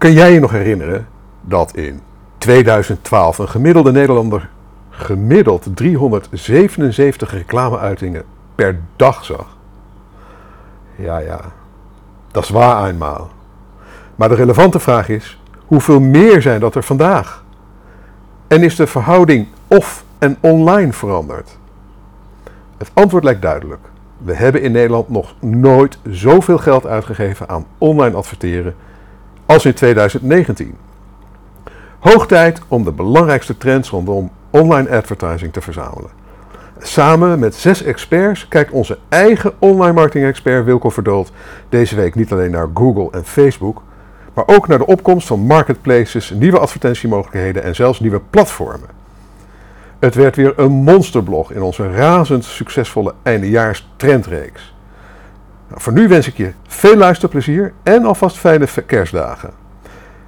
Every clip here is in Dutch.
Kun jij je nog herinneren dat in 2012 een gemiddelde Nederlander gemiddeld 377 reclameuitingen per dag zag? Ja, ja, dat is waar eenmaal. Maar de relevante vraag is, hoeveel meer zijn dat er vandaag? En is de verhouding off en online veranderd? Het antwoord lijkt duidelijk. We hebben in Nederland nog nooit zoveel geld uitgegeven aan online adverteren als in 2019. Hoog tijd om de belangrijkste trends rondom online advertising te verzamelen. Samen met zes experts kijkt onze eigen online marketing expert Wilco Verdoold deze week niet alleen naar Google en Facebook, maar ook naar de opkomst van marketplaces, nieuwe advertentiemogelijkheden en zelfs nieuwe platformen. Het werd weer een monsterblog in onze razend succesvolle eindejaars trendreeks. Nou, voor nu wens ik je veel luisterplezier en alvast fijne kerstdagen.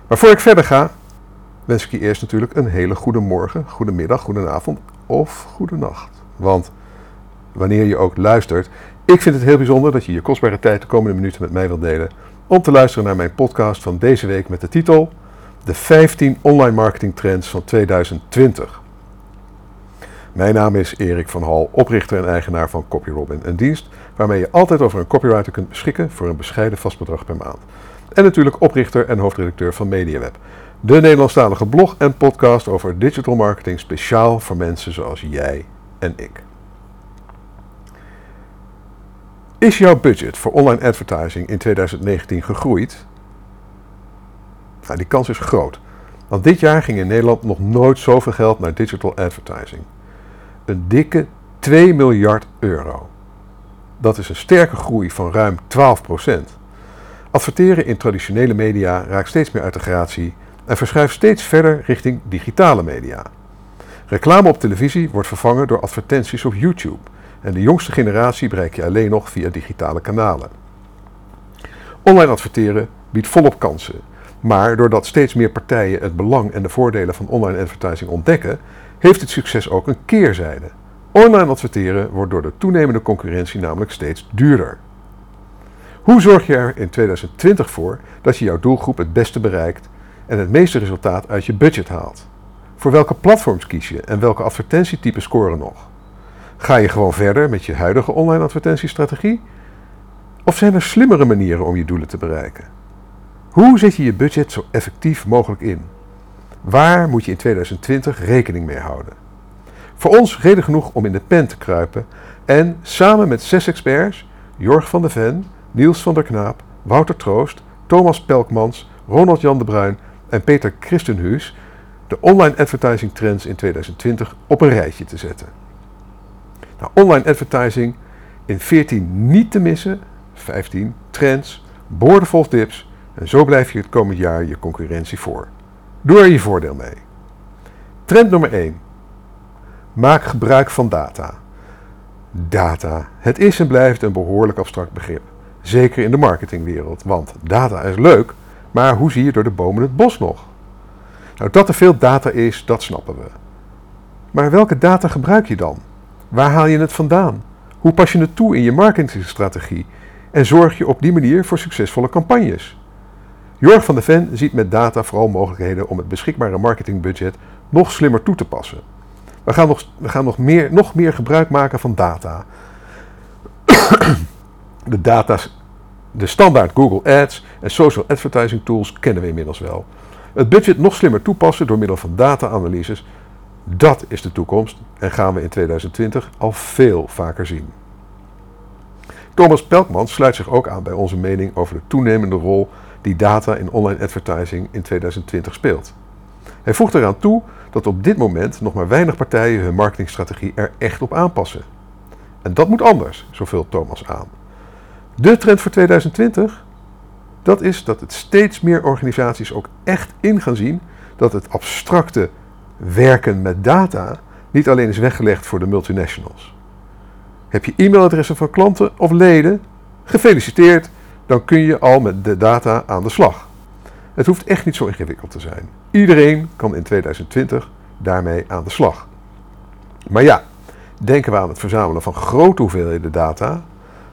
Maar voor ik verder ga, wens ik je eerst natuurlijk een hele goede morgen, goede middag, goede avond of goede nacht. Want wanneer je ook luistert, ik vind het heel bijzonder dat je je kostbare tijd de komende minuten met mij wilt delen om te luisteren naar mijn podcast van deze week met de titel De 15 online marketing trends van 2020. Mijn naam is Erik van Hal, oprichter en eigenaar van CopyRobin, een dienst waarmee je altijd over een copywriter kunt beschikken voor een bescheiden vastbedrag per maand. En natuurlijk oprichter en hoofdredacteur van MediaWeb, de Nederlandstalige blog en podcast over digital marketing speciaal voor mensen zoals jij en ik. Is jouw budget voor online advertising in 2019 gegroeid? Nou, die kans is groot. Want dit jaar ging in Nederland nog nooit zoveel geld naar digital advertising. Een dikke 2 miljard euro. Dat is een sterke groei van ruim 12% Adverteren in traditionele media raakt steeds meer uit de gratie en verschuift steeds verder richting digitale media. Reclame op televisie wordt vervangen door advertenties op YouTube en de jongste generatie bereik je alleen nog via digitale kanalen. Online adverteren biedt volop kansen, maar doordat steeds meer partijen het belang en de voordelen van online advertising ontdekken, heeft het succes ook een keerzijde. Online adverteren wordt door de toenemende concurrentie namelijk steeds duurder. Hoe zorg je er in 2020 voor dat je jouw doelgroep het beste bereikt en het meeste resultaat uit je budget haalt? Voor welke platforms kies je en welke advertentietypen scoren nog? Ga je gewoon verder met je huidige online advertentiestrategie? Of zijn er slimmere manieren om je doelen te bereiken? Hoe zet je je budget zo effectief mogelijk in? Waar moet je in 2020 rekening mee houden? Voor ons reden genoeg om in de pen te kruipen en samen met zes experts, Jorg van de Ven, Niels van der Knaap, Wouter Troost, Thomas Pelkmans, Ronald Jan de Bruin en Peter Christenhuis de online advertising trends in 2020 op een rijtje te zetten. Nou, online advertising in 14 niet te missen, 15 trends, boordevol tips en zo blijf je het komend jaar je concurrentie voor. Doe er je voordeel mee. Trend nummer 1. Maak gebruik van data. Data. Het is en blijft een behoorlijk abstract begrip. Zeker in de marketingwereld, want data is leuk, maar hoe zie je door de bomen het bos nog? Nou, dat er veel data is, dat snappen we. Maar welke data gebruik je dan? Waar haal je het vandaan? Hoe pas je het toe in je marketingstrategie? En zorg je op die manier voor succesvolle campagnes? Jorg van de Ven ziet met data vooral mogelijkheden om het beschikbare marketingbudget nog slimmer toe te passen. We gaan nog, we gaan nog, meer, nog meer gebruik maken van data. De, data's, de standaard Google Ads en social advertising tools kennen we inmiddels wel. Het budget nog slimmer toepassen door middel van data-analyses, dat is de toekomst en gaan we in 2020 al veel vaker zien. Thomas Pelkman sluit zich ook aan bij onze mening over de toenemende rol die data in online advertising in 2020 speelt. Hij voegt eraan toe dat op dit moment nog maar weinig partijen hun marketingstrategie er echt op aanpassen. En dat moet anders, zo vult Thomas aan. De trend voor 2020? Dat is dat het steeds meer organisaties ook echt in gaan zien dat het abstracte werken met data niet alleen is weggelegd voor de multinationals. Heb je e-mailadressen van klanten of leden? Gefeliciteerd, dan kun je al met de data aan de slag. Het hoeft echt niet zo ingewikkeld te zijn. Iedereen kan in 2020 daarmee aan de slag. Maar ja, denken we aan het verzamelen van grote hoeveelheden data,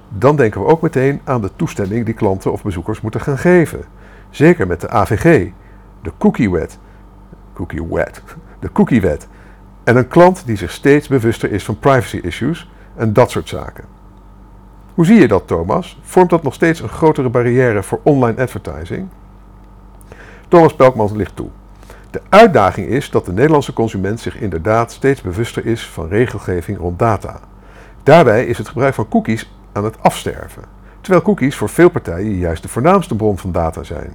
dan denken we ook meteen aan de toestemming die klanten of bezoekers moeten gaan geven. Zeker met de AVG, de cookie-wet, cookie-wet, de cookie-wet. En een klant die zich steeds bewuster is van privacy issues en dat soort zaken. Hoe zie je dat, Thomas? Vormt dat nog steeds een grotere barrière voor online advertising? Thomas Pelkmans ligt toe. De uitdaging is dat de Nederlandse consument zich inderdaad steeds bewuster is van regelgeving rond data. Daarbij is het gebruik van cookies aan het afsterven, terwijl cookies voor veel partijen juist de voornaamste bron van data zijn.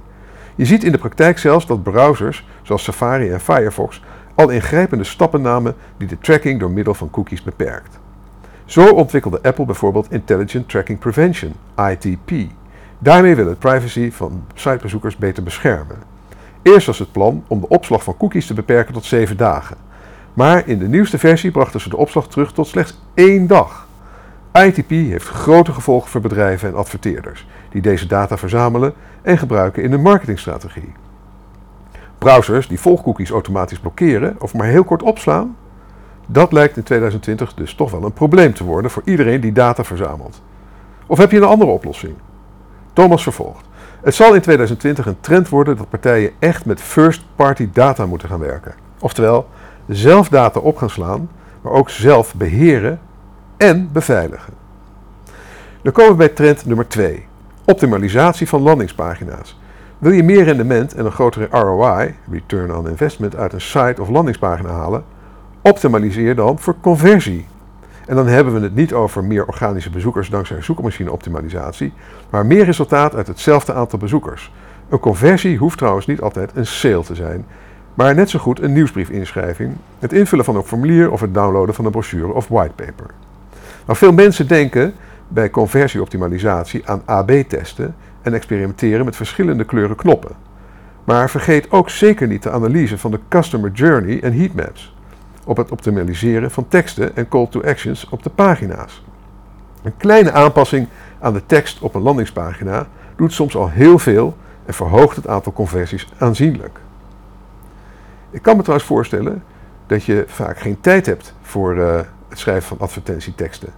Je ziet in de praktijk zelfs dat browsers zoals Safari en Firefox al ingrijpende stappen namen die de tracking door middel van cookies beperkt. Zo ontwikkelde Apple bijvoorbeeld Intelligent Tracking Prevention, ITP. Daarmee wil het privacy van sitebezoekers beter beschermen. Eerst was het plan om de opslag van cookies te beperken tot 7 dagen. Maar in de nieuwste versie brachten ze de opslag terug tot slechts één dag. ITP heeft grote gevolgen voor bedrijven en adverteerders die deze data verzamelen en gebruiken in hun marketingstrategie. Browsers die volgcookies automatisch blokkeren of maar heel kort opslaan, dat lijkt in 2020 dus toch wel een probleem te worden voor iedereen die data verzamelt. Of heb je een andere oplossing? Thomas vervolgt. Het zal in 2020 een trend worden dat partijen echt met first-party data moeten gaan werken. Oftewel, zelf data op gaan slaan, maar ook zelf beheren en beveiligen. Dan komen we bij trend nummer 2. Optimalisatie van landingspagina's. Wil je meer rendement en een grotere ROI, return on investment, uit een site of landingspagina halen? Optimaliseer dan voor conversie. En dan hebben we het niet over meer organische bezoekers dankzij zoekmachine-optimalisatie, maar meer resultaat uit hetzelfde aantal bezoekers. Een conversie hoeft trouwens niet altijd een sale te zijn, maar net zo goed een nieuwsbriefinschrijving, het invullen van een formulier of het downloaden van een brochure of whitepaper. Nou, veel mensen denken bij conversieoptimalisatie aan AB-testen en experimenteren met verschillende kleuren knoppen. Maar vergeet ook zeker niet de analyse van de customer journey en heatmaps op het optimaliseren van teksten en call to actions op de pagina's. Een kleine aanpassing aan de tekst op een landingspagina doet soms al heel veel en verhoogt het aantal conversies aanzienlijk. Ik kan me trouwens voorstellen dat je vaak geen tijd hebt voor uh, het schrijven van advertentieteksten.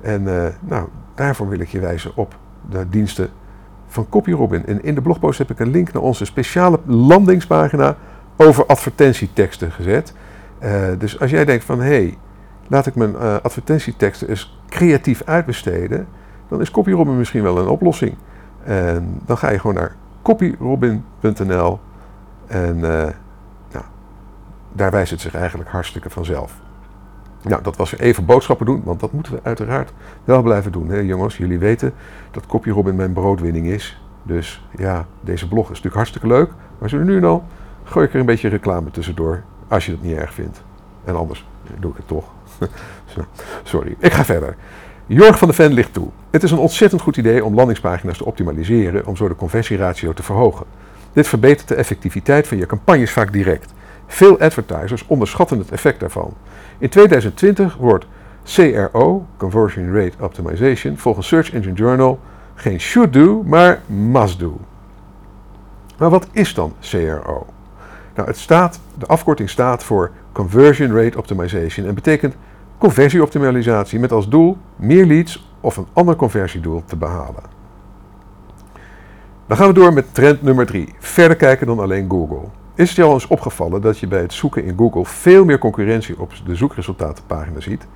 En uh, nou, daarvoor wil ik je wijzen op de diensten van CopyRobin. En in de blogpost heb ik een link naar onze speciale landingspagina over advertentieteksten gezet. Uh, dus als jij denkt van hé, hey, laat ik mijn uh, advertentieteksten eens creatief uitbesteden, dan is CopyRobin misschien wel een oplossing. En dan ga je gewoon naar copyrobin.nl en uh, nou, daar wijst het zich eigenlijk hartstikke vanzelf. Nou, dat was even boodschappen doen, want dat moeten we uiteraard wel blijven doen. Hè, jongens, jullie weten dat CopyRobin mijn broodwinning is. Dus ja, deze blog is natuurlijk hartstikke leuk. Maar zo nu en al gooi ik er een beetje reclame tussendoor. Als je het niet erg vindt. En anders doe ik het toch. Sorry, ik ga verder. Jorg van de Ven ligt toe. Het is een ontzettend goed idee om landingspagina's te optimaliseren om zo de conversieratio te verhogen. Dit verbetert de effectiviteit van je campagnes vaak direct. Veel advertisers onderschatten het effect daarvan. In 2020 wordt CRO, Conversion Rate Optimization, volgens Search Engine Journal geen should do, maar must do. Maar wat is dan CRO? Nou, het staat, de afkorting staat voor Conversion Rate Optimization en betekent conversieoptimalisatie met als doel meer leads of een ander conversiedoel te behalen. Dan gaan we door met trend nummer 3. Verder kijken dan alleen Google. Is het je al eens opgevallen dat je bij het zoeken in Google veel meer concurrentie op de zoekresultatenpagina ziet?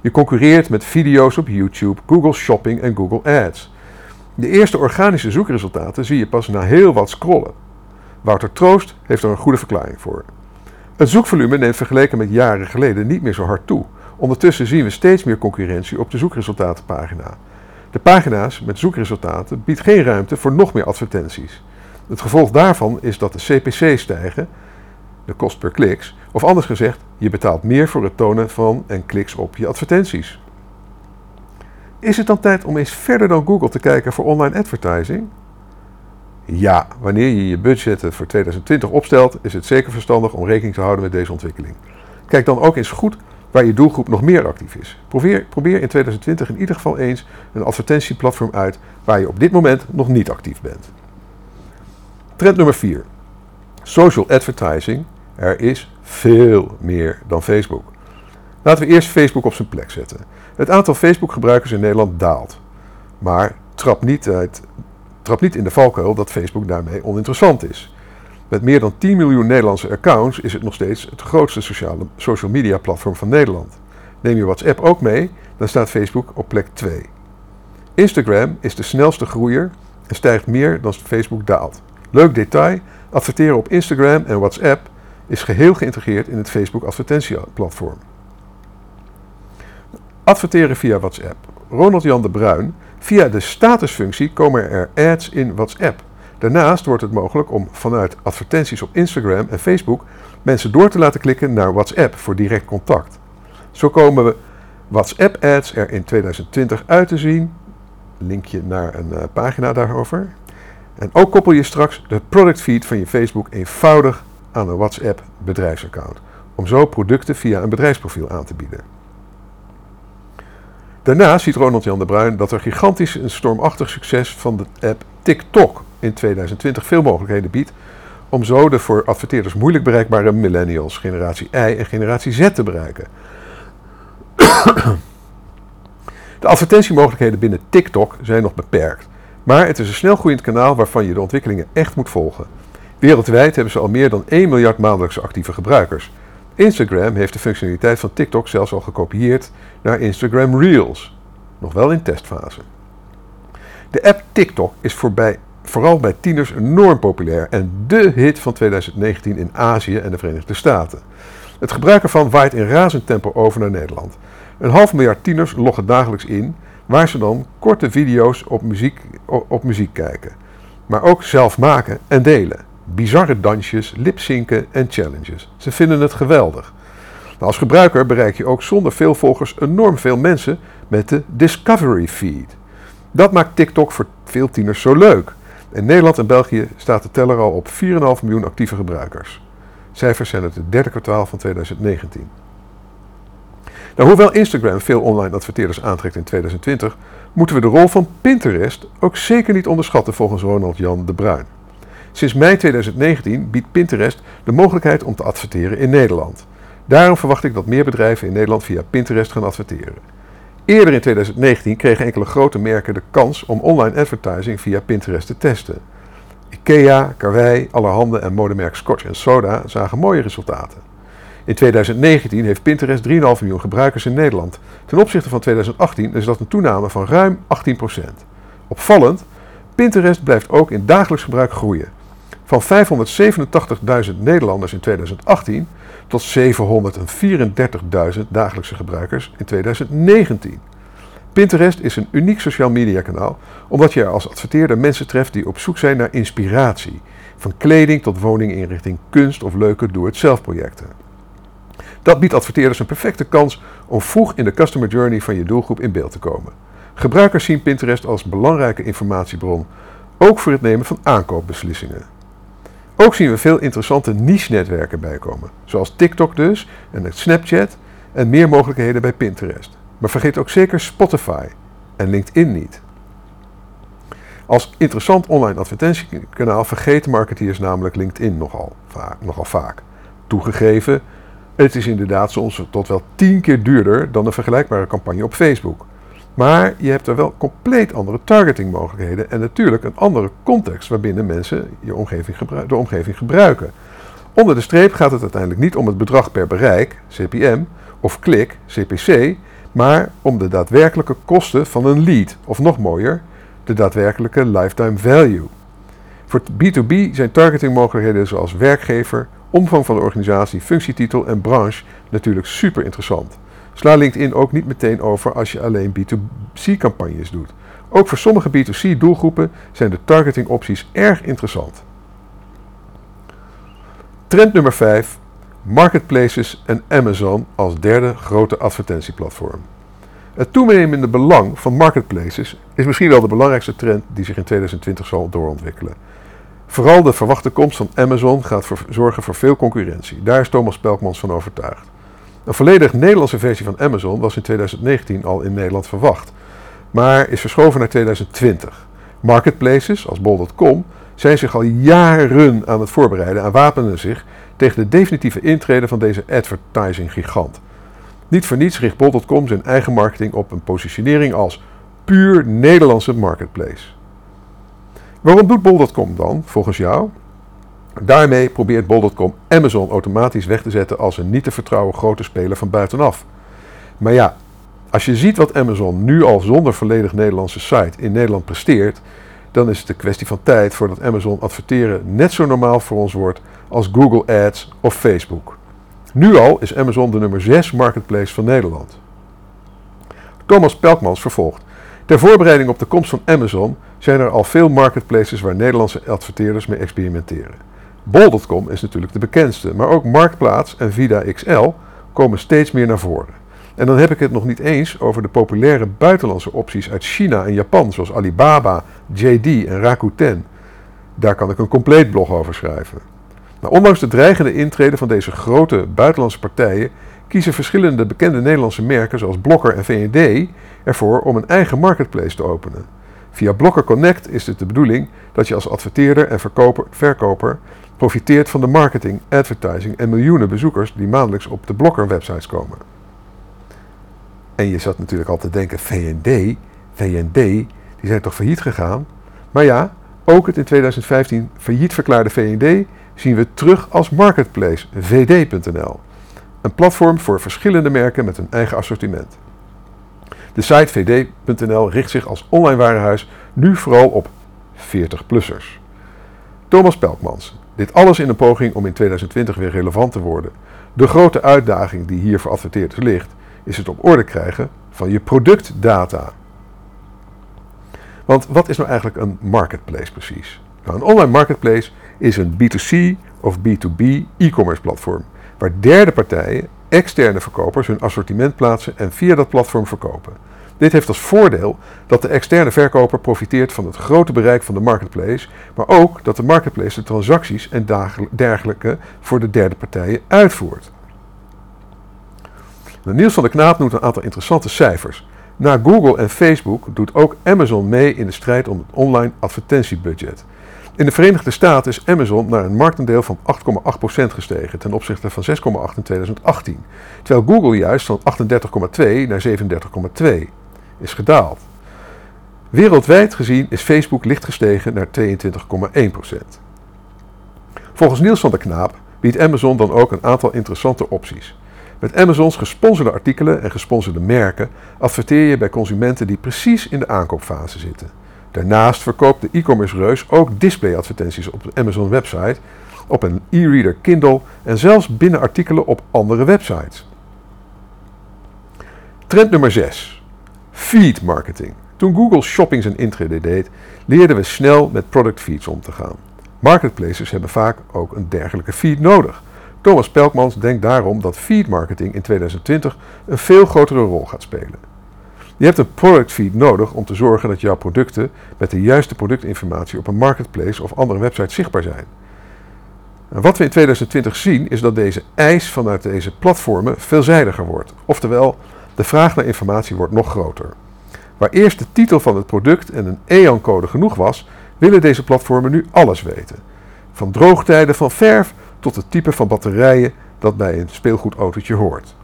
Je concurreert met video's op YouTube, Google Shopping en Google Ads. De eerste organische zoekresultaten zie je pas na heel wat scrollen. Wouter Troost heeft er een goede verklaring voor. Het zoekvolume neemt vergeleken met jaren geleden niet meer zo hard toe. Ondertussen zien we steeds meer concurrentie op de zoekresultatenpagina. De pagina's met zoekresultaten biedt geen ruimte voor nog meer advertenties. Het gevolg daarvan is dat de CPC stijgen, de kost per kliks, of anders gezegd, je betaalt meer voor het tonen van en kliks op je advertenties. Is het dan tijd om eens verder dan Google te kijken voor online advertising? Ja, wanneer je je budgetten voor 2020 opstelt, is het zeker verstandig om rekening te houden met deze ontwikkeling. Kijk dan ook eens goed waar je doelgroep nog meer actief is. Probeer, probeer in 2020 in ieder geval eens een advertentieplatform uit waar je op dit moment nog niet actief bent. Trend nummer 4. Social advertising. Er is veel meer dan Facebook. Laten we eerst Facebook op zijn plek zetten. Het aantal Facebook-gebruikers in Nederland daalt. Maar trap niet uit Trap niet in de valkuil dat Facebook daarmee oninteressant is. Met meer dan 10 miljoen Nederlandse accounts is het nog steeds het grootste sociale, social media platform van Nederland. Neem je WhatsApp ook mee, dan staat Facebook op plek 2. Instagram is de snelste groeier en stijgt meer dan Facebook daalt. Leuk detail: adverteren op Instagram en WhatsApp is geheel geïntegreerd in het Facebook advertentieplatform. Adverteren via WhatsApp. Ronald Jan de Bruin. Via de statusfunctie komen er ads in WhatsApp. Daarnaast wordt het mogelijk om vanuit advertenties op Instagram en Facebook mensen door te laten klikken naar WhatsApp voor direct contact. Zo komen we WhatsApp-ads er in 2020 uit te zien. Linkje naar een uh, pagina daarover. En ook koppel je straks de product feed van je Facebook eenvoudig aan een WhatsApp bedrijfsaccount. Om zo producten via een bedrijfsprofiel aan te bieden. Daarnaast ziet Ronald Jan de Bruin dat er gigantisch een stormachtig succes van de app TikTok in 2020 veel mogelijkheden biedt om zo de voor adverteerders moeilijk bereikbare millennials, generatie I en generatie Z te bereiken. De advertentiemogelijkheden binnen TikTok zijn nog beperkt, maar het is een snelgroeiend kanaal waarvan je de ontwikkelingen echt moet volgen. Wereldwijd hebben ze al meer dan 1 miljard maandelijkse actieve gebruikers. Instagram heeft de functionaliteit van TikTok zelfs al gekopieerd naar Instagram Reels, nog wel in testfase. De app TikTok is voorbij, vooral bij tieners enorm populair en dé hit van 2019 in Azië en de Verenigde Staten. Het gebruik ervan waait in razend tempo over naar Nederland. Een half miljard tieners loggen dagelijks in, waar ze dan korte video's op muziek, op muziek kijken. Maar ook zelf maken en delen. Bizarre dansjes, lipzinken en challenges. Ze vinden het geweldig. Maar als gebruiker bereik je ook zonder veel volgers enorm veel mensen met de Discovery Feed. Dat maakt TikTok voor veel tieners zo leuk. In Nederland en België staat de teller al op 4,5 miljoen actieve gebruikers. Cijfers zijn uit het derde kwartaal van 2019. Nou, hoewel Instagram veel online adverteerders aantrekt in 2020, moeten we de rol van Pinterest ook zeker niet onderschatten volgens Ronald Jan de Bruin. Sinds mei 2019 biedt Pinterest de mogelijkheid om te adverteren in Nederland. Daarom verwacht ik dat meer bedrijven in Nederland via Pinterest gaan adverteren. Eerder in 2019 kregen enkele grote merken de kans om online advertising via Pinterest te testen. IKEA, Karwei, Allerhande en modemerk Scotch Soda zagen mooie resultaten. In 2019 heeft Pinterest 3,5 miljoen gebruikers in Nederland. Ten opzichte van 2018 is dat een toename van ruim 18%. Opvallend, Pinterest blijft ook in dagelijks gebruik groeien. Van 587.000 Nederlanders in 2018 tot 734.000 dagelijkse gebruikers in 2019. Pinterest is een uniek sociaal media kanaal omdat je er als adverteerder mensen treft die op zoek zijn naar inspiratie. Van kleding tot woninginrichting, kunst of leuke doe-het-zelf projecten. Dat biedt adverteerders een perfecte kans om vroeg in de customer journey van je doelgroep in beeld te komen. Gebruikers zien Pinterest als belangrijke informatiebron, ook voor het nemen van aankoopbeslissingen. Ook zien we veel interessante niche-netwerken bijkomen, zoals TikTok dus en het Snapchat en meer mogelijkheden bij Pinterest. Maar vergeet ook zeker Spotify en LinkedIn niet. Als interessant online advertentiekanaal vergeten marketeers namelijk LinkedIn nogal. Nogal vaak. Toegegeven, het is inderdaad soms tot wel tien keer duurder dan een vergelijkbare campagne op Facebook. Maar je hebt er wel compleet andere targetingmogelijkheden en natuurlijk een andere context waarbinnen mensen je omgeving de omgeving gebruiken. Onder de streep gaat het uiteindelijk niet om het bedrag per bereik, CPM, of klik, CPC, maar om de daadwerkelijke kosten van een lead, of nog mooier, de daadwerkelijke lifetime value. Voor B2B zijn targetingmogelijkheden zoals werkgever, omvang van de organisatie, functietitel en branche natuurlijk super interessant. Sla LinkedIn ook niet meteen over als je alleen B2C-campagnes doet. Ook voor sommige B2C-doelgroepen zijn de targeting opties erg interessant. Trend nummer 5. Marketplaces en Amazon als derde grote advertentieplatform. Het toenemende belang van marketplaces is misschien wel de belangrijkste trend die zich in 2020 zal doorontwikkelen. Vooral de verwachte komst van Amazon gaat zorgen voor veel concurrentie. Daar is Thomas Pelkmans van overtuigd. Een volledig Nederlandse versie van Amazon was in 2019 al in Nederland verwacht, maar is verschoven naar 2020. Marketplaces als bol.com zijn zich al jaren aan het voorbereiden en wapenen zich tegen de definitieve intrede van deze advertising gigant. Niet voor niets richt bol.com zijn eigen marketing op een positionering als puur Nederlandse marketplace. Waarom doet bol.com dan, volgens jou? Daarmee probeert bol.com Amazon automatisch weg te zetten als een niet te vertrouwen grote speler van buitenaf. Maar ja, als je ziet wat Amazon nu al zonder volledig Nederlandse site in Nederland presteert, dan is het een kwestie van tijd voordat Amazon adverteren net zo normaal voor ons wordt als Google Ads of Facebook. Nu al is Amazon de nummer 6 marketplace van Nederland. Thomas Pelkmans vervolgt. Ter voorbereiding op de komst van Amazon zijn er al veel marketplaces waar Nederlandse adverteerders mee experimenteren. Bol.com is natuurlijk de bekendste, maar ook Marktplaats en Vida XL komen steeds meer naar voren. En dan heb ik het nog niet eens over de populaire buitenlandse opties uit China en Japan, zoals Alibaba, JD en Rakuten. Daar kan ik een compleet blog over schrijven. Maar ondanks de dreigende intreden van deze grote buitenlandse partijen kiezen verschillende bekende Nederlandse merken zoals Blokker en V&D ervoor om een eigen marketplace te openen. Via Blokker Connect is het de bedoeling dat je als adverteerder en verkoper, verkoper profiteert van de marketing, advertising en miljoenen bezoekers die maandelijks op de Blokker websites komen. En je zat natuurlijk al te denken, V&D, V&D, die zijn toch failliet gegaan? Maar ja, ook het in 2015 failliet verklaarde V&D zien we terug als marketplace, vd.nl. Een platform voor verschillende merken met een eigen assortiment. De site vd.nl richt zich als online warenhuis nu vooral op 40-plussers. Thomas Pelkmans. Dit alles in een poging om in 2020 weer relevant te worden. De grote uitdaging die hier voor adverteerders ligt, is het op orde krijgen van je productdata. Want wat is nou eigenlijk een marketplace precies? Nou, een online marketplace is een B2C of B2B e-commerce platform, waar derde partijen, externe verkopers, hun assortiment plaatsen en via dat platform verkopen. Dit heeft als voordeel dat de externe verkoper profiteert van het grote bereik van de marketplace, maar ook dat de marketplace de transacties en dergelijke voor de derde partijen uitvoert. Niels van der Knaap noemt een aantal interessante cijfers. Na Google en Facebook doet ook Amazon mee in de strijd om het online advertentiebudget. In de Verenigde Staten is Amazon naar een marktaandeel van 8,8% gestegen ten opzichte van 6,8 in 2018. Terwijl Google juist van 38,2 naar 37,2 is gedaald. Wereldwijd gezien is Facebook licht gestegen naar 22,1%. Volgens Niels van der Knaap biedt Amazon dan ook een aantal interessante opties. Met Amazons gesponsorde artikelen en gesponsorde merken adverteer je bij consumenten die precies in de aankoopfase zitten. Daarnaast verkoopt de e-commerce reus ook displayadvertenties op de Amazon website, op een e-reader Kindle en zelfs binnen artikelen op andere websites. Trend nummer 6. Feed marketing. Toen Google shopping zijn intrede deed, leerden we snel met product feeds om te gaan. Marketplaces hebben vaak ook een dergelijke feed nodig. Thomas Pelkmans denkt daarom dat feed marketing in 2020 een veel grotere rol gaat spelen. Je hebt een product feed nodig om te zorgen dat jouw producten met de juiste productinformatie op een marketplace of andere website zichtbaar zijn. En wat we in 2020 zien is dat deze eis vanuit deze platformen veelzijdiger wordt. Oftewel, de vraag naar informatie wordt nog groter. Waar eerst de titel van het product en een EAN-code genoeg was, willen deze platformen nu alles weten. Van droogtijden van verf tot het type van batterijen dat bij een speelgoedautootje hoort.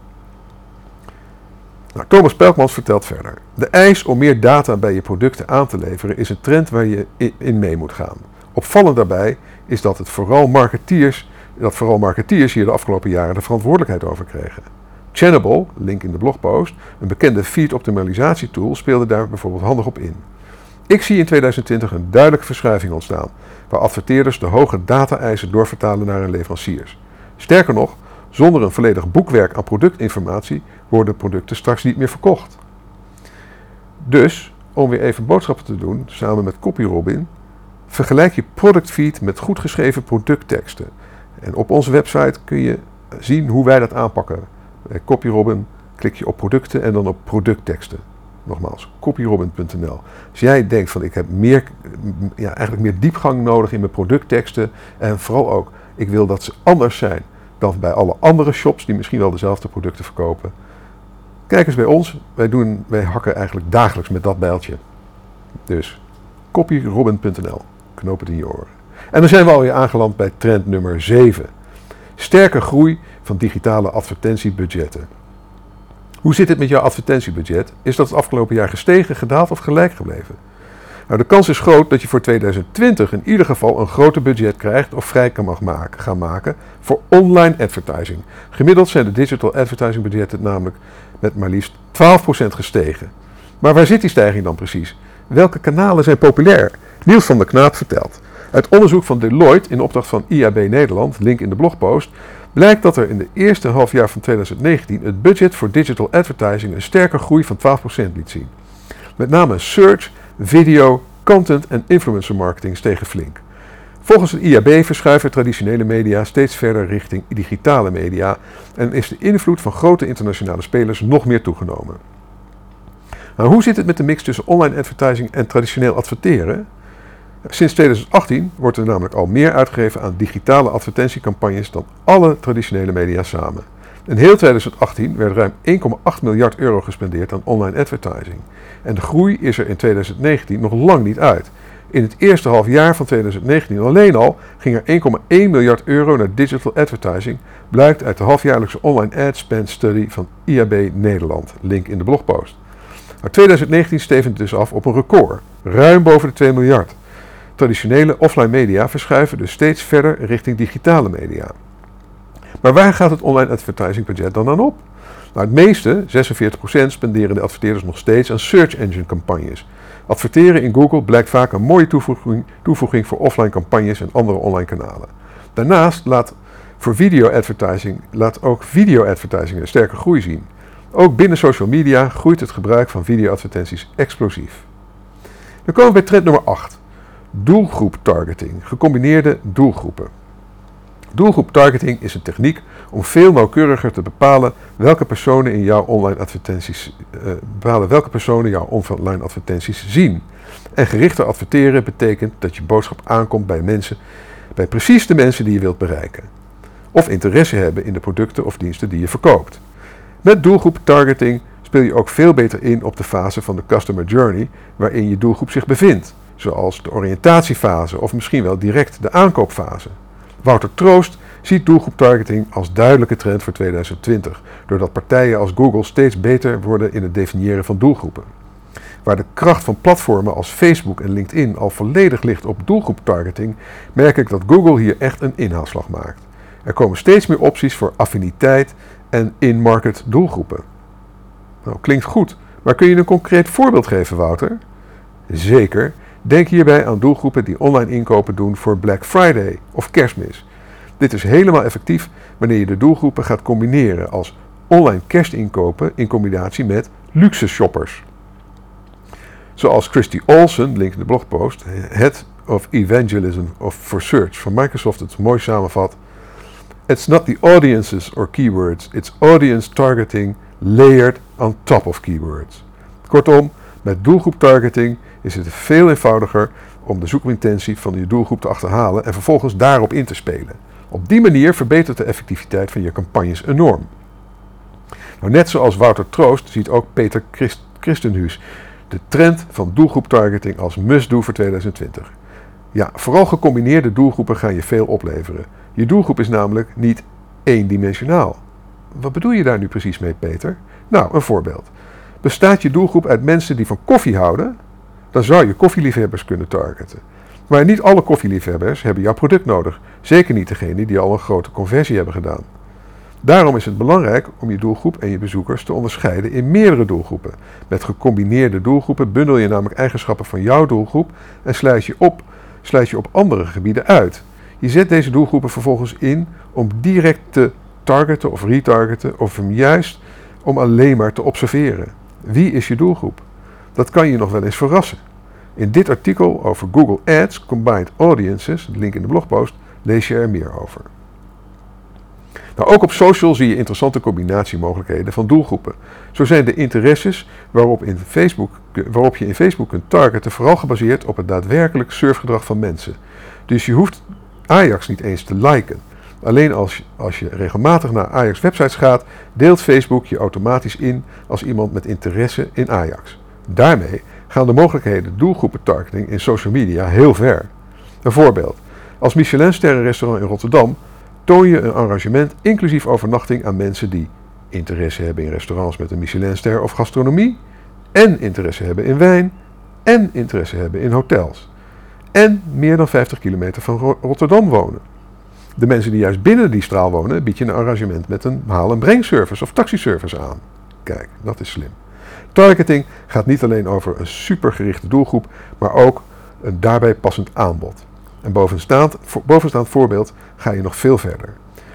Nou, Thomas Pelkmans vertelt verder. De eis om meer data bij je producten aan te leveren is een trend waar je in mee moet gaan. Opvallend daarbij is dat, het vooral marketeers, dat vooral marketeers hier de afgelopen jaren de verantwoordelijkheid over kregen. Channable, link in de blogpost, een bekende feed optimalisatietool, speelde daar bijvoorbeeld handig op in. Ik zie in 2020 een duidelijke verschuiving ontstaan, waar adverteerders de hoge data-eisen doorvertalen naar hun leveranciers. Sterker nog, zonder een volledig boekwerk aan productinformatie worden producten straks niet meer verkocht. Dus, om weer even boodschappen te doen, samen met CopyRobin, vergelijk je product feed met goed geschreven productteksten. En op onze website kun je zien hoe wij dat aanpakken. Bij CopyRobin klik je op producten en dan op productteksten. Nogmaals, copyrobin.nl. Als jij denkt van ik heb meer, ja, eigenlijk meer diepgang nodig in mijn productteksten en vooral ook, ik wil dat ze anders zijn dan bij alle andere shops die misschien wel dezelfde producten verkopen. Kijk eens bij ons, wij, doen, wij hakken eigenlijk dagelijks met dat bijltje. Dus copyrobin.nl, knoop het in je oren. En dan zijn we alweer aangeland bij trend nummer 7. Sterke groei van digitale advertentiebudgetten. Hoe zit het met jouw advertentiebudget? Is dat het afgelopen jaar gestegen, gedaald of gelijk gebleven? Nou, de kans is groot dat je voor 2020 in ieder geval een groter budget krijgt of vrij kan mag maken, gaan maken voor online advertising. Gemiddeld zijn de digital advertising budgetten namelijk met maar liefst 12% gestegen. Maar waar zit die stijging dan precies? Welke kanalen zijn populair? Niels van der Knaap vertelt. Uit onderzoek van Deloitte in opdracht van IAB Nederland, link in de blogpost, blijkt dat er in de eerste halfjaar van 2019 het budget voor digital advertising een sterke groei van 12% liet zien. Met name search, video, content en influencer marketing stegen flink. Volgens het IAB verschuiven traditionele media steeds verder richting digitale media en is de invloed van grote internationale spelers nog meer toegenomen. Hoe zit het met de mix tussen online advertising en traditioneel adverteren? Sinds 2018 wordt er namelijk al meer uitgegeven aan digitale advertentiecampagnes dan alle traditionele media samen. In heel 2018 werd ruim 1,8 miljard euro gespendeerd aan online advertising. En de groei is er in 2019 nog lang niet uit. In het eerste half jaar van 2019 alleen al ging er 1,1 miljard euro naar digital advertising, blijkt uit de halfjaarlijkse online ad spend study van IAB Nederland. Link in de blogpost. Maar 2019 stevend dus af op een record, ruim boven de 2 miljard. Traditionele offline media verschuiven dus steeds verder richting digitale media. Maar waar gaat het online advertising budget dan op? Nou, het meeste, 46%, spenderen de adverteerders nog steeds aan search engine campagnes. Adverteren in Google blijkt vaak een mooie toevoeging, toevoeging voor offline campagnes en andere online kanalen. Daarnaast laat voor video advertising laat ook video advertising een sterke groei zien. Ook binnen social media groeit het gebruik van video-advertenties explosief. Dan komen we bij trend nummer 8. Doelgroep targeting, gecombineerde doelgroepen. Doelgroep targeting is een techniek om veel nauwkeuriger te bepalen welke personen in jouw online advertenties uh, welke personen jouw online advertenties zien. En gerichter adverteren betekent dat je boodschap aankomt bij mensen, bij precies de mensen die je wilt bereiken. Of interesse hebben in de producten of diensten die je verkoopt. Met doelgroep targeting speel je ook veel beter in op de fase van de customer journey waarin je doelgroep zich bevindt, zoals de oriëntatiefase of misschien wel direct de aankoopfase. Wouter Troost ziet doelgroeptargeting als duidelijke trend voor 2020, doordat partijen als Google steeds beter worden in het definiëren van doelgroepen. Waar de kracht van platformen als Facebook en LinkedIn al volledig ligt op doelgroeptargeting, merk ik dat Google hier echt een inhaalslag maakt. Er komen steeds meer opties voor affiniteit en in-market doelgroepen. Nou, klinkt goed, maar kun je een concreet voorbeeld geven, Wouter? Zeker. Denk hierbij aan doelgroepen die online inkopen doen voor Black Friday of Kerstmis. Dit is helemaal effectief wanneer je de doelgroepen gaat combineren als online kerstinkopen in combinatie met luxe shoppers. Zoals Christy Olsen, link in de blogpost, Head of Evangelism of for Search van Microsoft het mooi samenvat. It's not the audiences or keywords, it's audience targeting layered on top of keywords. Kortom, met doelgroep targeting is het veel eenvoudiger om de zoekintentie van je doelgroep te achterhalen en vervolgens daarop in te spelen. Op die manier verbetert de effectiviteit van je campagnes enorm. Nou, net zoals Wouter Troost ziet ook Peter Christ Christenhuis de trend van doelgroeptargeting als must-do voor 2020. Ja, vooral gecombineerde doelgroepen gaan je veel opleveren. Je doelgroep is namelijk niet eendimensionaal. Wat bedoel je daar nu precies mee, Peter? Nou, een voorbeeld. Bestaat je doelgroep uit mensen die van koffie houden, dan zou je koffieliefhebbers kunnen targeten. Maar niet alle koffieliefhebbers hebben jouw product nodig. Zeker niet degenen die al een grote conversie hebben gedaan. Daarom is het belangrijk om je doelgroep en je bezoekers te onderscheiden in meerdere doelgroepen. Met gecombineerde doelgroepen bundel je namelijk eigenschappen van jouw doelgroep en sluit je op, sluit je op andere gebieden uit. Je zet deze doelgroepen vervolgens in om direct te targeten of retargeten of hem juist om alleen maar te observeren. Wie is je doelgroep? Dat kan je nog wel eens verrassen. In dit artikel over Google Ads Combined Audiences, link in de blogpost, lees je er meer over. Nou, ook op social zie je interessante combinatiemogelijkheden van doelgroepen. Zo zijn de interesses waarop, in Facebook, waarop je in Facebook kunt targeten vooral gebaseerd op het daadwerkelijk surfgedrag van mensen. Dus je hoeft Ajax niet eens te liken. Alleen als, als je regelmatig naar Ajax websites gaat, deelt Facebook je automatisch in als iemand met interesse in Ajax. Daarmee gaan de mogelijkheden doelgroepen targeting in social media heel ver. Een voorbeeld. Als Michelin-sterrenrestaurant in Rotterdam toon je een arrangement inclusief overnachting aan mensen die interesse hebben in restaurants met een Michelinster of gastronomie en interesse hebben in wijn en interesse hebben in hotels. En meer dan 50 kilometer van Rotterdam wonen. De mensen die juist binnen die straal wonen, bied je een arrangement met een haal- en brengservice of taxiservice aan. Kijk, dat is slim. Targeting gaat niet alleen over een supergerichte doelgroep, maar ook een daarbij passend aanbod. En bovenstaand, bovenstaand voorbeeld ga je nog veel verder.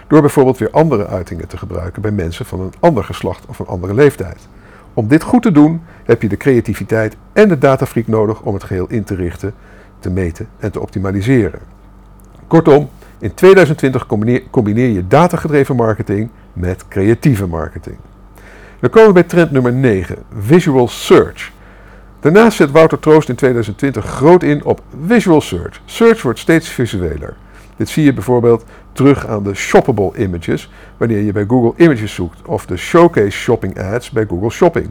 Door bijvoorbeeld weer andere uitingen te gebruiken bij mensen van een ander geslacht of een andere leeftijd. Om dit goed te doen heb je de creativiteit en de datafreak nodig om het geheel in te richten, te meten en te optimaliseren. Kortom, in 2020 combineer je datagedreven marketing met creatieve marketing. Dan komen we bij trend nummer 9, Visual Search. Daarnaast zet Wouter Troost in 2020 groot in op Visual Search. Search wordt steeds visueler. Dit zie je bijvoorbeeld terug aan de shoppable images wanneer je bij Google Images zoekt of de showcase shopping ads bij Google Shopping.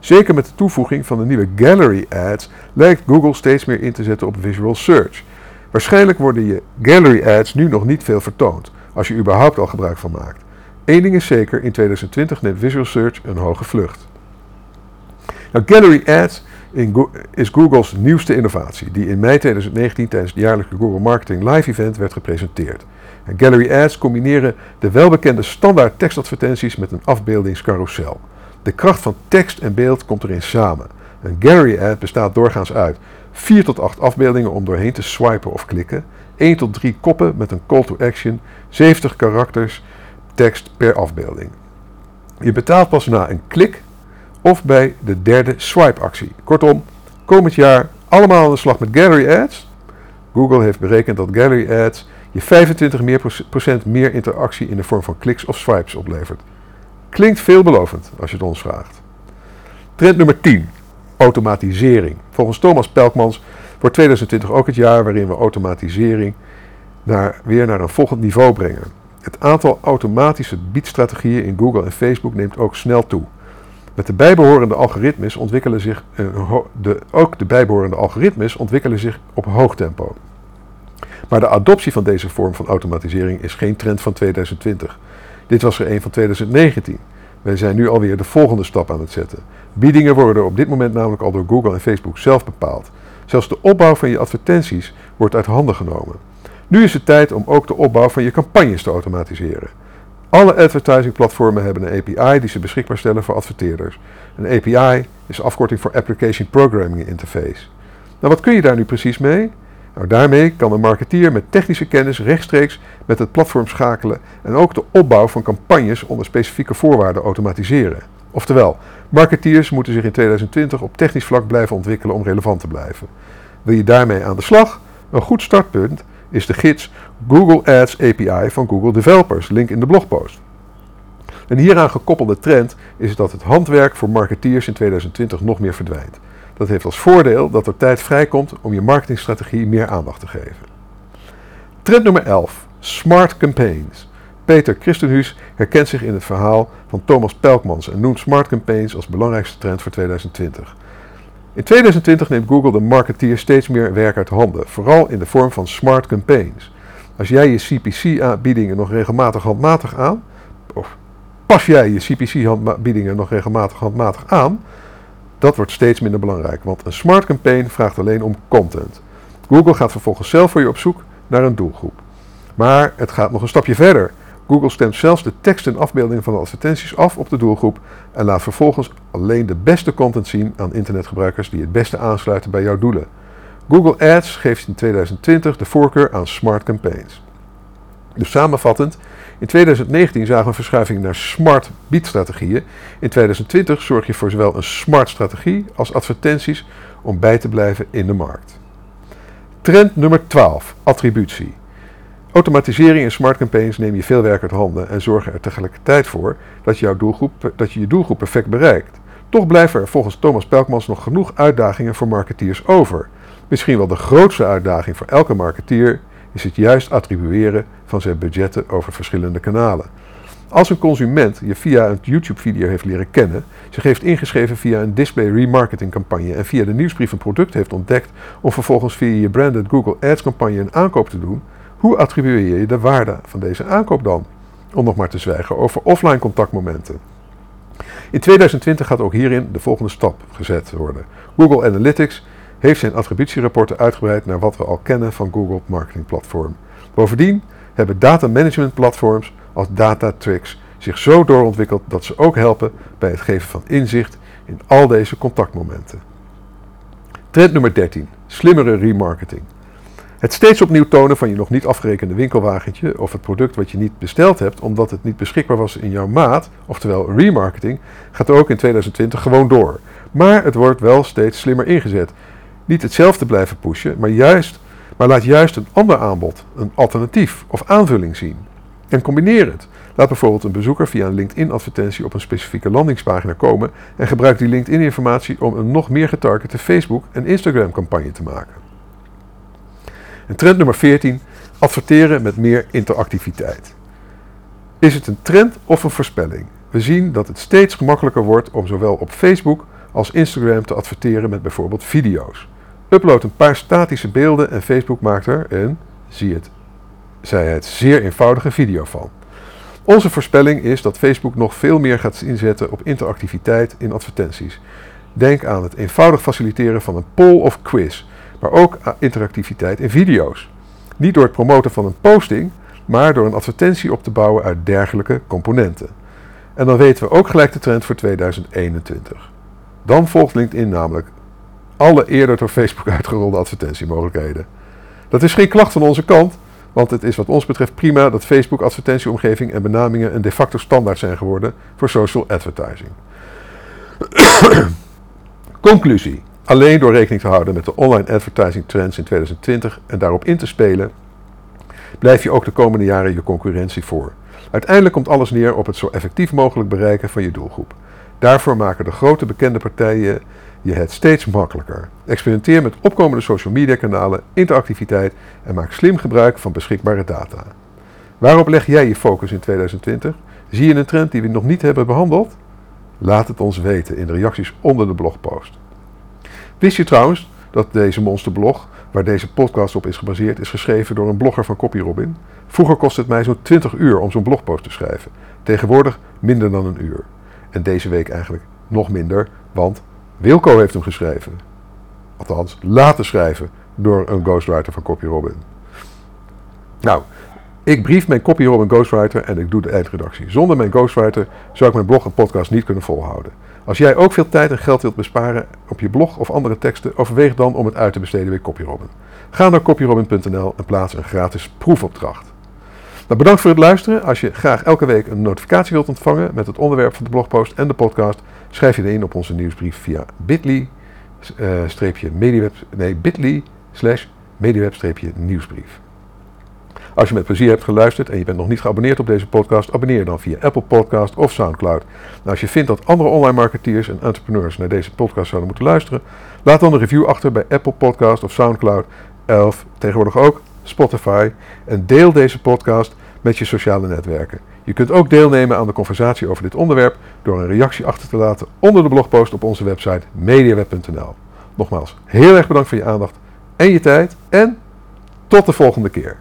Zeker met de toevoeging van de nieuwe gallery ads lijkt Google steeds meer in te zetten op visual search. Waarschijnlijk worden je gallery ads nu nog niet veel vertoond, als je überhaupt al gebruik van maakt. Eén ding is zeker, in 2020 neemt visual search een hoge vlucht. Nou, gallery ads is Google's nieuwste innovatie, die in mei 2019 tijdens het jaarlijke Google Marketing Live Event werd gepresenteerd. gallery ads combineren de welbekende standaard tekstadvertenties met een afbeeldingscarousel. De kracht van tekst en beeld komt erin samen. Een gallery ad bestaat doorgaans uit 4 tot 8 afbeeldingen om doorheen te swipen of klikken, 1 tot 3 koppen met een call to action, 70 karakters tekst per afbeelding. Je betaalt pas na een klik of bij de derde swipe-actie. Kortom, komend jaar allemaal aan de slag met gallery ads. Google heeft berekend dat gallery ads je 25 meer procent meer interactie in de vorm van kliks of swipes oplevert. Klinkt veelbelovend als je het ons vraagt. Trend nummer 10. Automatisering. Volgens Thomas Pelkmans wordt 2020 ook het jaar waarin we automatisering naar, weer naar een volgend niveau brengen. Het aantal automatische biedstrategieën in Google en Facebook neemt ook snel toe. Met de bijbehorende algoritmes ontwikkelen zich, uh, de, ook de bijbehorende algoritmes ontwikkelen zich op hoog tempo. Maar de adoptie van deze vorm van automatisering is geen trend van 2020. Dit was er een van 2019. Wij zijn nu alweer de volgende stap aan het zetten. Biedingen worden op dit moment namelijk al door Google en Facebook zelf bepaald. Zelfs de opbouw van je advertenties wordt uit handen genomen. Nu is het tijd om ook de opbouw van je campagnes te automatiseren. Alle advertising platformen hebben een API die ze beschikbaar stellen voor adverteerders. Een API is afkorting voor Application Programming Interface. Nou, wat kun je daar nu precies mee? Nou, daarmee kan een marketeer met technische kennis rechtstreeks met het platform schakelen en ook de opbouw van campagnes onder specifieke voorwaarden automatiseren. Oftewel, marketeers moeten zich in 2020 op technisch vlak blijven ontwikkelen om relevant te blijven. Wil je daarmee aan de slag? Een goed startpunt is de gids Google Ads API van Google Developers, link in de blogpost. Een hieraan gekoppelde trend is dat het handwerk voor marketeers in 2020 nog meer verdwijnt. Dat heeft als voordeel dat er tijd vrijkomt om je marketingstrategie meer aandacht te geven. Trend nummer 11. Smart campaigns. Peter Christenhuis herkent zich in het verhaal van Thomas Pelkmans en noemt smart campaigns als belangrijkste trend voor 2020. In 2020 neemt Google de marketeer steeds meer werk uit handen, vooral in de vorm van smart campaigns. Als jij je CPC-aanbiedingen nog regelmatig handmatig aan, of pas jij je CPC-aanbiedingen nog regelmatig handmatig aan, dat wordt steeds minder belangrijk, want een smart campaign vraagt alleen om content. Google gaat vervolgens zelf voor je op zoek naar een doelgroep. Maar het gaat nog een stapje verder. Google stemt zelfs de tekst en afbeeldingen van de advertenties af op de doelgroep en laat vervolgens alleen de beste content zien aan internetgebruikers die het beste aansluiten bij jouw doelen. Google Ads geeft in 2020 de voorkeur aan smart campaigns. Dus samenvattend, in 2019 zagen we een verschuiving naar smart biedstrategieën. In 2020 zorg je voor zowel een smart strategie als advertenties om bij te blijven in de markt. Trend nummer 12, attributie. Automatisering en smart campaigns neem je veel werk uit handen en zorgen er tegelijkertijd voor dat je, jouw doelgroep, dat je je doelgroep perfect bereikt. Toch blijven er volgens Thomas Pelkmans nog genoeg uitdagingen voor marketeers over. Misschien wel de grootste uitdaging voor elke marketeer is het juist attribueren van zijn budgetten over verschillende kanalen. Als een consument je via een YouTube-video heeft leren kennen, zich heeft ingeschreven via een display remarketing campagne en via de nieuwsbrief een product heeft ontdekt om vervolgens via je branded Google Ads campagne een aankoop te doen, hoe attribueer je de waarde van deze aankoop dan? Om nog maar te zwijgen over offline contactmomenten. In 2020 gaat ook hierin de volgende stap gezet worden. Google Analytics heeft zijn attributierapporten uitgebreid naar wat we al kennen van Google Marketing Platform. Bovendien hebben data management platforms als Datatrix zich zo doorontwikkeld dat ze ook helpen bij het geven van inzicht in al deze contactmomenten. Trend nummer 13. Slimmere remarketing. Het steeds opnieuw tonen van je nog niet afgerekende winkelwagentje of het product wat je niet besteld hebt omdat het niet beschikbaar was in jouw maat, oftewel remarketing, gaat ook in 2020 gewoon door. Maar het wordt wel steeds slimmer ingezet. Niet hetzelfde blijven pushen, maar, juist, maar laat juist een ander aanbod, een alternatief of aanvulling zien. En combineer het. Laat bijvoorbeeld een bezoeker via een LinkedIn-advertentie op een specifieke landingspagina komen en gebruik die LinkedIn-informatie om een nog meer getargete Facebook- en Instagram-campagne te maken. En trend nummer 14: adverteren met meer interactiviteit. Is het een trend of een voorspelling? We zien dat het steeds gemakkelijker wordt om zowel op Facebook als Instagram te adverteren met bijvoorbeeld video's. Upload een paar statische beelden en Facebook maakt er een, zie het, zei het, zeer eenvoudige video van. Onze voorspelling is dat Facebook nog veel meer gaat inzetten op interactiviteit in advertenties. Denk aan het eenvoudig faciliteren van een poll of quiz, maar ook interactiviteit in video's. Niet door het promoten van een posting, maar door een advertentie op te bouwen uit dergelijke componenten. En dan weten we ook gelijk de trend voor 2021. Dan volgt LinkedIn namelijk alle eerder door Facebook uitgerolde advertentiemogelijkheden. Dat is geen klacht van onze kant, want het is wat ons betreft prima dat Facebook advertentieomgeving en benamingen een de facto standaard zijn geworden voor social advertising. Conclusie. Alleen door rekening te houden met de online advertising trends in 2020 en daarop in te spelen, blijf je ook de komende jaren je concurrentie voor. Uiteindelijk komt alles neer op het zo effectief mogelijk bereiken van je doelgroep. Daarvoor maken de grote bekende partijen je het steeds makkelijker. Experimenteer met opkomende social media kanalen, interactiviteit en maak slim gebruik van beschikbare data. Waarop leg jij je focus in 2020? Zie je een trend die we nog niet hebben behandeld? Laat het ons weten in de reacties onder de blogpost. Wist je trouwens dat deze monsterblog, waar deze podcast op is gebaseerd, is geschreven door een blogger van CopyRobin? Vroeger kostte het mij zo'n 20 uur om zo'n blogpost te schrijven. Tegenwoordig minder dan een uur. En deze week eigenlijk nog minder, want Wilco heeft hem geschreven. Althans, laten schrijven door een ghostwriter van CopyRobin. Nou, ik brief mijn CopyRobin ghostwriter en ik doe de eindredactie. Zonder mijn ghostwriter zou ik mijn blog en podcast niet kunnen volhouden. Als jij ook veel tijd en geld wilt besparen op je blog of andere teksten, overweeg dan om het uit te besteden bij CopyRobin. Ga naar copyrobin.nl en plaats een gratis proefopdracht. Nou, bedankt voor het luisteren. Als je graag elke week een notificatie wilt ontvangen met het onderwerp van de blogpost en de podcast, schrijf je in op onze nieuwsbrief via bit.ly uh, mediaweb, nee, bit.ly slash mediaweb-nieuwsbrief. Als je met plezier hebt geluisterd en je bent nog niet geabonneerd op deze podcast, abonneer dan via Apple Podcast of Soundcloud. Als je vindt dat andere online marketeers en entrepreneurs naar deze podcast zouden moeten luisteren, laat dan een review achter bij Apple Podcast of Soundcloud of tegenwoordig ook Spotify en deel deze podcast met je sociale netwerken. Je kunt ook deelnemen aan de conversatie over dit onderwerp door een reactie achter te laten onder de blogpost op onze website mediaweb.nl. Nogmaals, heel erg bedankt voor je aandacht en je tijd en tot de volgende keer.